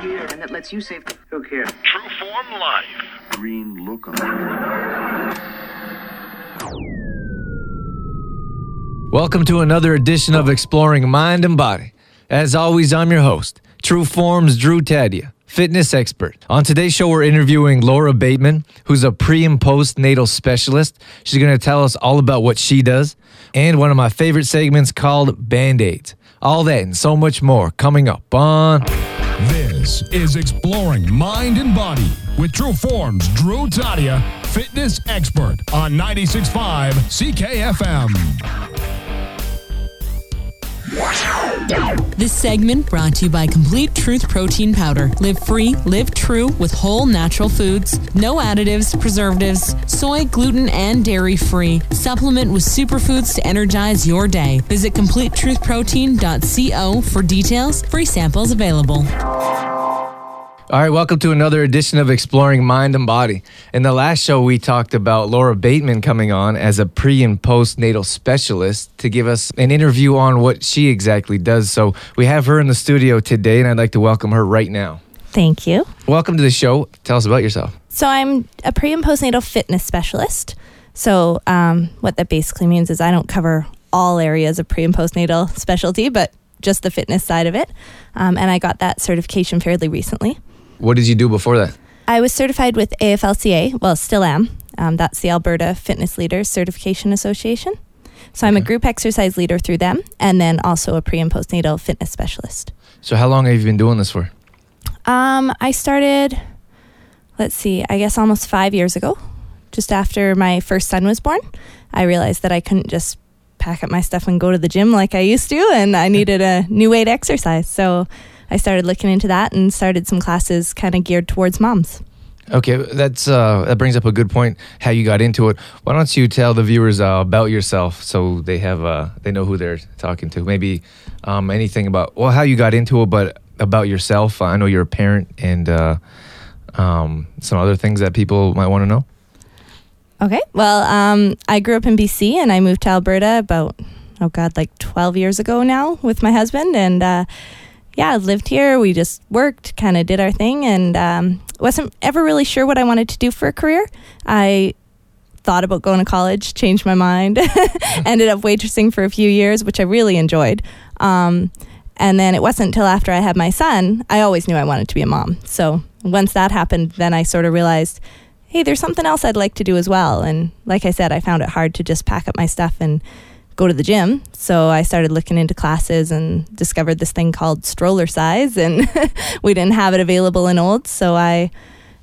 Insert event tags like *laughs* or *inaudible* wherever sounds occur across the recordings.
here and that lets you save. Who cares? True Form Life. Green look Welcome to another edition of Exploring Mind and Body. As always, I'm your host, True Form's Drew Tadia, fitness expert. On today's show, we're interviewing Laura Bateman, who's a pre and postnatal specialist. She's going to tell us all about what she does and one of my favorite segments called Band Aids. All that and so much more coming up on. This is Exploring Mind and Body with True Form's Drew Tadia, fitness expert on 96.5 CKFM. This segment brought to you by Complete Truth Protein Powder. Live free, live true with whole natural foods, no additives, preservatives, soy, gluten, and dairy free. Supplement with superfoods to energize your day. Visit CompleteTruthProtein.co for details. Free samples available. All right, welcome to another edition of Exploring Mind and Body. In the last show, we talked about Laura Bateman coming on as a pre and postnatal specialist to give us an interview on what she exactly does. So we have her in the studio today, and I'd like to welcome her right now. Thank you. Welcome to the show. Tell us about yourself. So, I'm a pre and postnatal fitness specialist. So, um, what that basically means is I don't cover all areas of pre and postnatal specialty, but just the fitness side of it. Um, and I got that certification fairly recently. What did you do before that? I was certified with AFLCA, well, still am. Um, that's the Alberta Fitness Leaders Certification Association. So I'm a group exercise leader through them and then also a pre and postnatal fitness specialist. So, how long have you been doing this for? Um, I started, let's see, I guess almost five years ago, just after my first son was born. I realized that I couldn't just pack up my stuff and go to the gym like I used to, and I needed a new way to exercise. So I started looking into that and started some classes kind of geared towards moms. Okay, that's uh, that brings up a good point. How you got into it? Why don't you tell the viewers uh, about yourself so they have uh, they know who they're talking to? Maybe um, anything about well how you got into it, but about yourself. I know you're a parent and uh, um, some other things that people might want to know. Okay, well, um, I grew up in BC and I moved to Alberta about oh god, like 12 years ago now with my husband and uh, yeah, lived here. We just worked, kind of did our thing, and um, wasn't ever really sure what I wanted to do for a career. I thought about going to college, changed my mind, *laughs* ended up waitressing for a few years, which I really enjoyed. Um, and then it wasn't until after I had my son, I always knew I wanted to be a mom. So once that happened, then I sort of realized, hey, there's something else I'd like to do as well. And like I said, I found it hard to just pack up my stuff and go to the gym. So I started looking into classes and discovered this thing called Strollercize, and *laughs* we didn't have it available in Olds. So I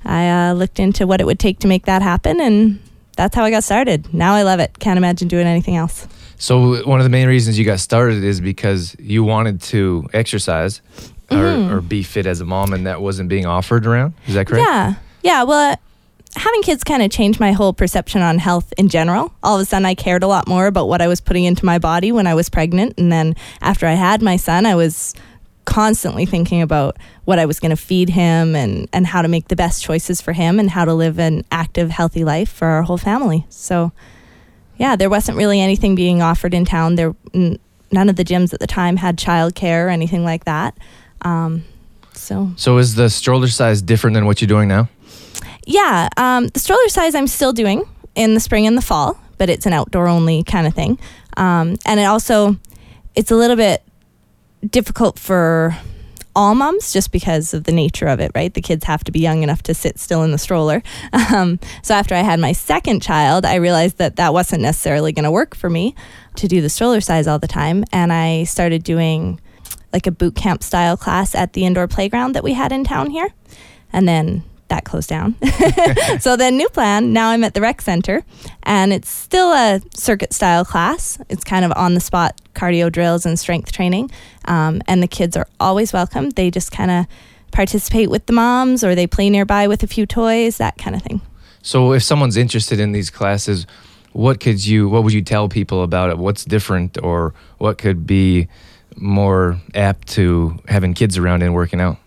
I uh, looked into what it would take to make that happen, and that's how I got started. Now I love it. Can't imagine doing anything else. So one of the main reasons you got started is because you wanted to exercise Mhm. or, or be fit as a mom, and that wasn't being offered around. Is that correct? Yeah. Yeah. Well, having kids kind of changed my whole perception on health in general. All of a sudden, I cared a lot more about what I was putting into my body when I was pregnant. And then after I had my son, I was constantly thinking about what I was going to feed him and, and how to make the best choices for him and how to live an active, healthy life for our whole family. So, yeah, there wasn't really anything being offered in town. There, n- none of the gyms at the time had childcare or anything like that. Um, so So is the Strollercize different than what you're doing now? Yeah, um, the Strollercize I'm still doing in the spring and the fall, but it's an outdoor only kind of thing. Um, and it also, it's a little bit difficult for all moms just because of the nature of it, right? The kids have to be young enough to sit still in the stroller. *laughs* Um, so after I had my second child, I realized that that wasn't necessarily going to work for me to do the Strollercize all the time. And I started doing like a boot camp style class at the indoor playground that we had in town here. And then that closed down. *laughs* so then new plan, now I'm at the rec center and it's still a circuit style class. It's kind of on the spot cardio drills and strength training. Um, and the kids are always welcome. They just kind of participate with the moms or they play nearby with a few toys, that kind of thing. So if someone's interested in these classes, what could you what would you tell people about it? What's different or what could be more apt to having kids around and working out?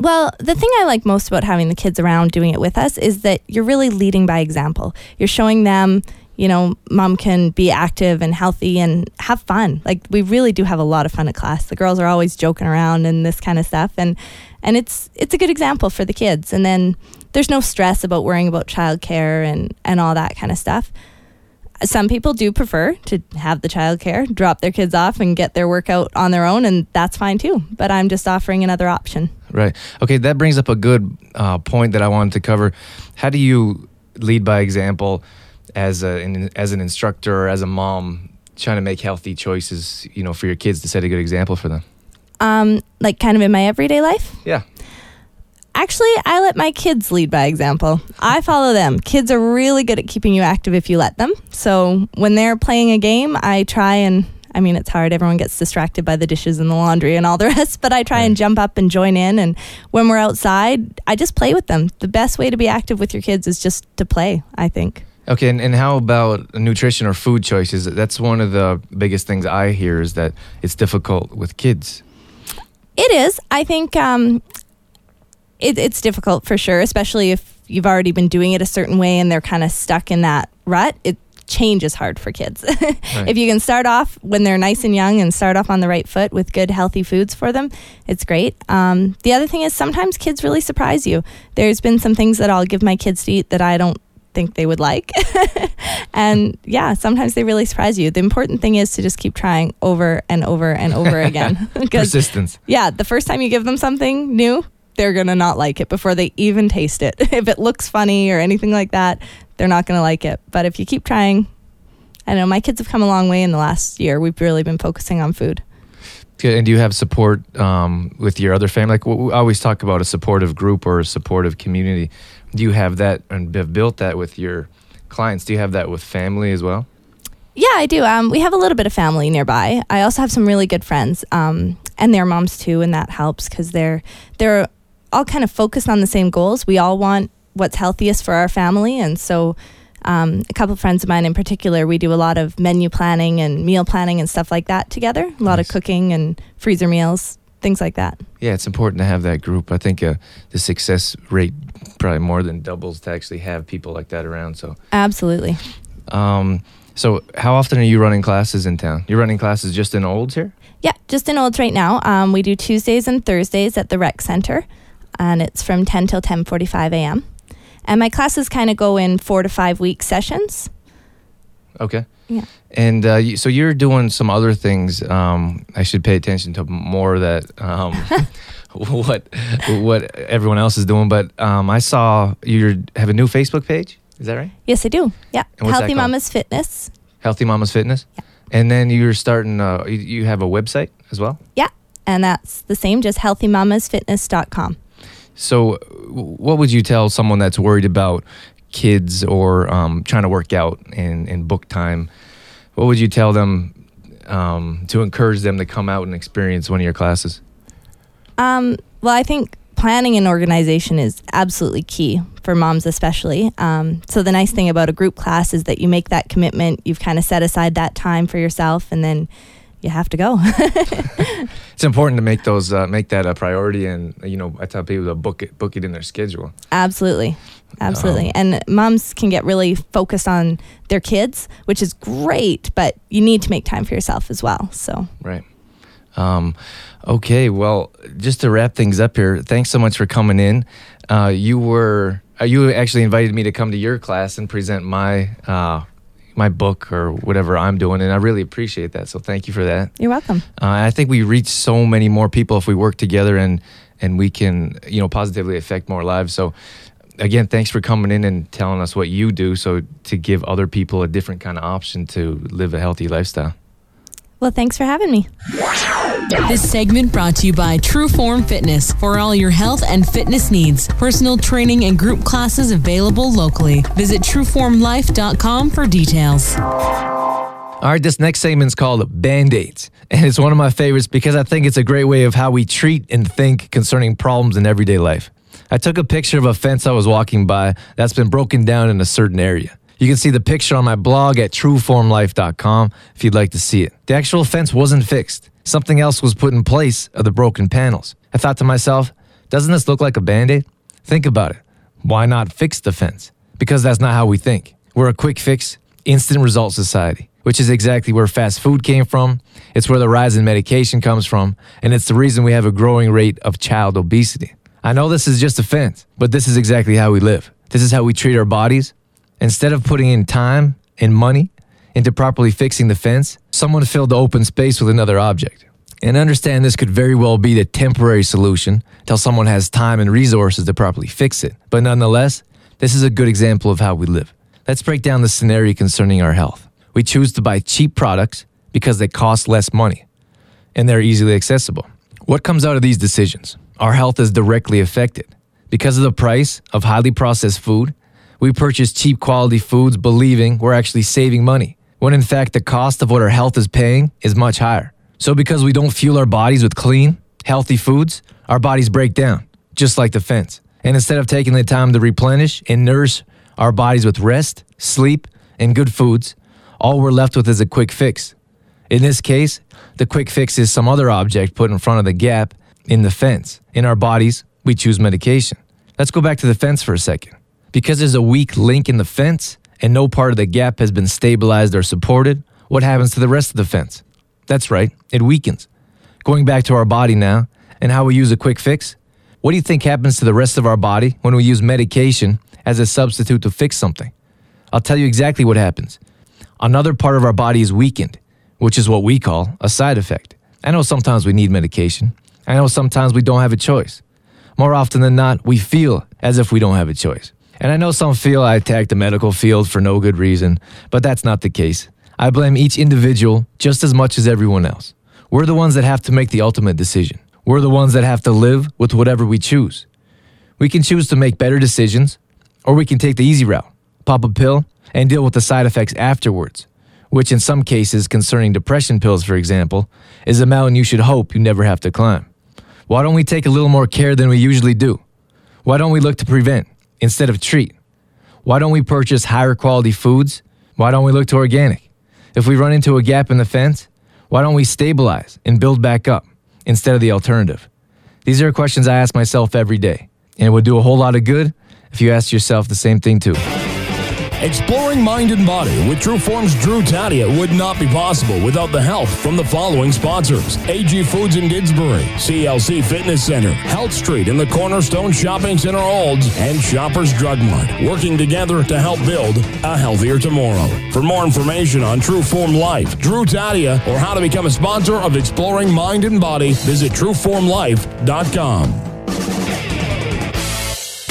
Well, the thing I like most about having the kids around doing it with us is that you're really leading by example. You're showing them, you know, mom can be active and healthy and have fun. Like we really do have a lot of fun at class. The girls are always joking around and this kind of stuff and and it's it's a good example for the kids. And then there's no stress about worrying about childcare and and all that kind of stuff. Some people do prefer to have the childcare, drop their kids off and get their workout on their own and that's fine too. But I'm just offering another option. Right. Okay, that brings up a good uh, point that I wanted to cover. How do you lead by example as a in, as an instructor or as a mom trying to make healthy choices, you know, for your kids to set a good example for them? Um like kind of in my everyday life. Yeah. Actually, I let my kids lead by example. I follow them. Kids are really good at keeping you active if you let them. So when they're playing a game, I try and I mean, it's hard. Everyone gets distracted by the dishes and the laundry and all the *laughs* rest, but I try and jump up and join in. And when we're outside, I just play with them. The best way to be active with your kids is just to play, I think. Okay, and, and how about nutrition or food choices? That's one of the biggest things I hear is that it's difficult with kids. It is. I think um, it, it's difficult for sure, especially if you've already been doing it a certain way and they're kind of stuck in that rut. It change is hard for kids. *laughs* If you can start off when they're nice and young and start off on the right foot with good, healthy foods for them, it's great. Um, the other thing is sometimes kids really surprise you. There's been some things that I'll give my kids to eat that I don't think they would like. *laughs* and yeah, sometimes they really surprise you. The important thing is to just keep trying over and over and over *laughs* again. Persistence. yeah, the first time you give them something new, they're going to not like it before they even taste it. *laughs* if it looks funny or anything like that, they're not going to like it. But if you keep trying, I know my kids have come a long way in the last year. We've really been focusing on food. Good. And do you have support um, with your other family? Like we always talk about a supportive group or a supportive community. Do you have that and have built that with your clients? Do you have that with family as well? Yeah, I do. Um, we have a little bit of family nearby. I also have some really good friends, um, and their moms too, and that helps because they're they're all kind of focused on the same goals. We all want what's healthiest for our family, and so um, a couple of friends of mine in particular, we do a lot of menu planning and meal planning and stuff like that together. A lot Nice. of cooking and freezer meals, things like that. Yeah, it's important to have that group. I think uh, the success rate probably more than doubles to actually have people like that around. So, Absolutely. um, so how often are you running classes in town? You're running classes just in Olds here? Yeah, just in Olds right now. Um, we do Tuesdays and Thursdays at the rec center, and it's from 10 till 10:45 a.m. And my classes kind of go in four to five week sessions. Okay. Yeah. And uh, you, so you're doing some other things. Um, I should pay attention to more of that um, *laughs* what what everyone else is doing. But um, I saw you have a new Facebook page. Is that right? Yes, I do. Yeah, And what's that Healthy? Mamas Fitness. Healthy Mamas Fitness. Yeah. And then you're starting. Uh, you, you have a website as well. Yeah, and that's the same, just healthymamasfitness.com. So, what would you tell someone that's worried about kids or um, trying to work out in book time? What would you tell them um, to encourage them to come out and experience one of your classes? Um, well, I think planning and organization is absolutely key for moms, especially. Um, so, the nice thing about a group class is that you make that commitment, you've kind of set aside that time for yourself, and then you have to go. *laughs* It's important to make those uh, make that a priority, and you know, I tell people to book it book it in their schedule. Absolutely. Absolutely. Um, and moms can get really focused on their kids, which is great, but you need to make time for yourself as well. So, Right. Um, okay. Well, just to wrap things up here, thanks so much for coming in. Uh, you were uh, you actually invited me to come to your class and present my uh, my book or whatever I'm doing, and I really appreciate that. So thank you for that. you're welcome. Uh, I think we reach so many more people if we work together and and we can you know positively affect more lives. So again, thanks for coming in and telling us what you do. So to give other people a different kind of option to live a healthy lifestyle. Well, thanks for having me. This segment brought to you by True Form Fitness for all your health and fitness needs. Personal training and group classes available locally. Visit trueformlife.com for details. All right, this next segment is called Band Aids. And it's one of my favorites because I think it's a great way of how we treat and think concerning problems in everyday life. I took a picture of a fence I was walking by that's been broken down in a certain area. You can see the picture on my blog at trueformlife.com if you'd like to see it. The actual fence wasn't fixed, something else was put in place of the broken panels. I thought to myself, doesn't this look like a band aid? Think about it. Why not fix the fence? Because that's not how we think. We're a quick fix, instant result society, which is exactly where fast food came from. It's where the rise in medication comes from, and it's the reason we have a growing rate of child obesity. I know this is just a fence, but this is exactly how we live. This is how we treat our bodies. Instead of putting in time and money into properly fixing the fence, someone filled the open space with another object. And understand this could very well be the temporary solution till someone has time and resources to properly fix it. But nonetheless, this is a good example of how we live. Let's break down the scenario concerning our health. We choose to buy cheap products because they cost less money and they're easily accessible. What comes out of these decisions? Our health is directly affected. Because of the price of highly processed food, we purchase cheap quality foods believing we're actually saving money, when in fact the cost of what our health is paying is much higher. So, because we don't fuel our bodies with clean, healthy foods, our bodies break down, just like the fence. And instead of taking the time to replenish and nourish our bodies with rest, sleep, and good foods, all we're left with is a quick fix. In this case, the quick fix is some other object put in front of the gap in the fence. In our bodies, we choose medication. Let's go back to the fence for a second. Because there's a weak link in the fence and no part of the gap has been stabilized or supported, what happens to the rest of the fence? That's right, it weakens. Going back to our body now and how we use a quick fix, what do you think happens to the rest of our body when we use medication as a substitute to fix something? I'll tell you exactly what happens. Another part of our body is weakened, which is what we call a side effect. I know sometimes we need medication. I know sometimes we don't have a choice. More often than not, we feel as if we don't have a choice. And I know some feel I attack the medical field for no good reason, but that's not the case. I blame each individual just as much as everyone else. We're the ones that have to make the ultimate decision. We're the ones that have to live with whatever we choose. We can choose to make better decisions, or we can take the easy route, pop a pill, and deal with the side effects afterwards, which in some cases, concerning depression pills, for example, is a mountain you should hope you never have to climb. Why don't we take a little more care than we usually do? Why don't we look to prevent instead of treat? Why don't we purchase higher quality foods? Why don't we look to organic? If we run into a gap in the fence, why don't we stabilize and build back up instead of the alternative? These are questions I ask myself every day, and it would do a whole lot of good if you asked yourself the same thing too. Exploring mind and body with True Form's Drew Tadia would not be possible without the help from the following sponsors AG Foods in Didsbury, CLC Fitness Center, Health Street in the Cornerstone Shopping Center Olds, and Shoppers Drug Mart, working together to help build a healthier tomorrow. For more information on True Form Life, Drew Tadia, or how to become a sponsor of Exploring Mind and Body, visit TrueFormLife.com.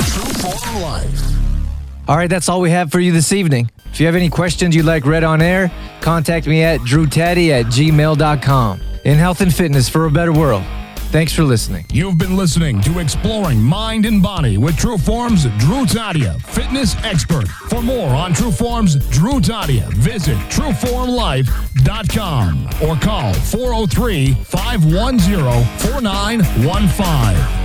True Form Life. All right, that's all we have for you this evening. If you have any questions you'd like read on air, contact me at drewtaddy at gmail.com. In health and fitness for a better world. Thanks for listening. You've been listening to Exploring Mind and Body with True Form's Drew Tadia, fitness expert. For more on True Form's Drew Tadia, visit trueformlife.com or call 403 510 4915.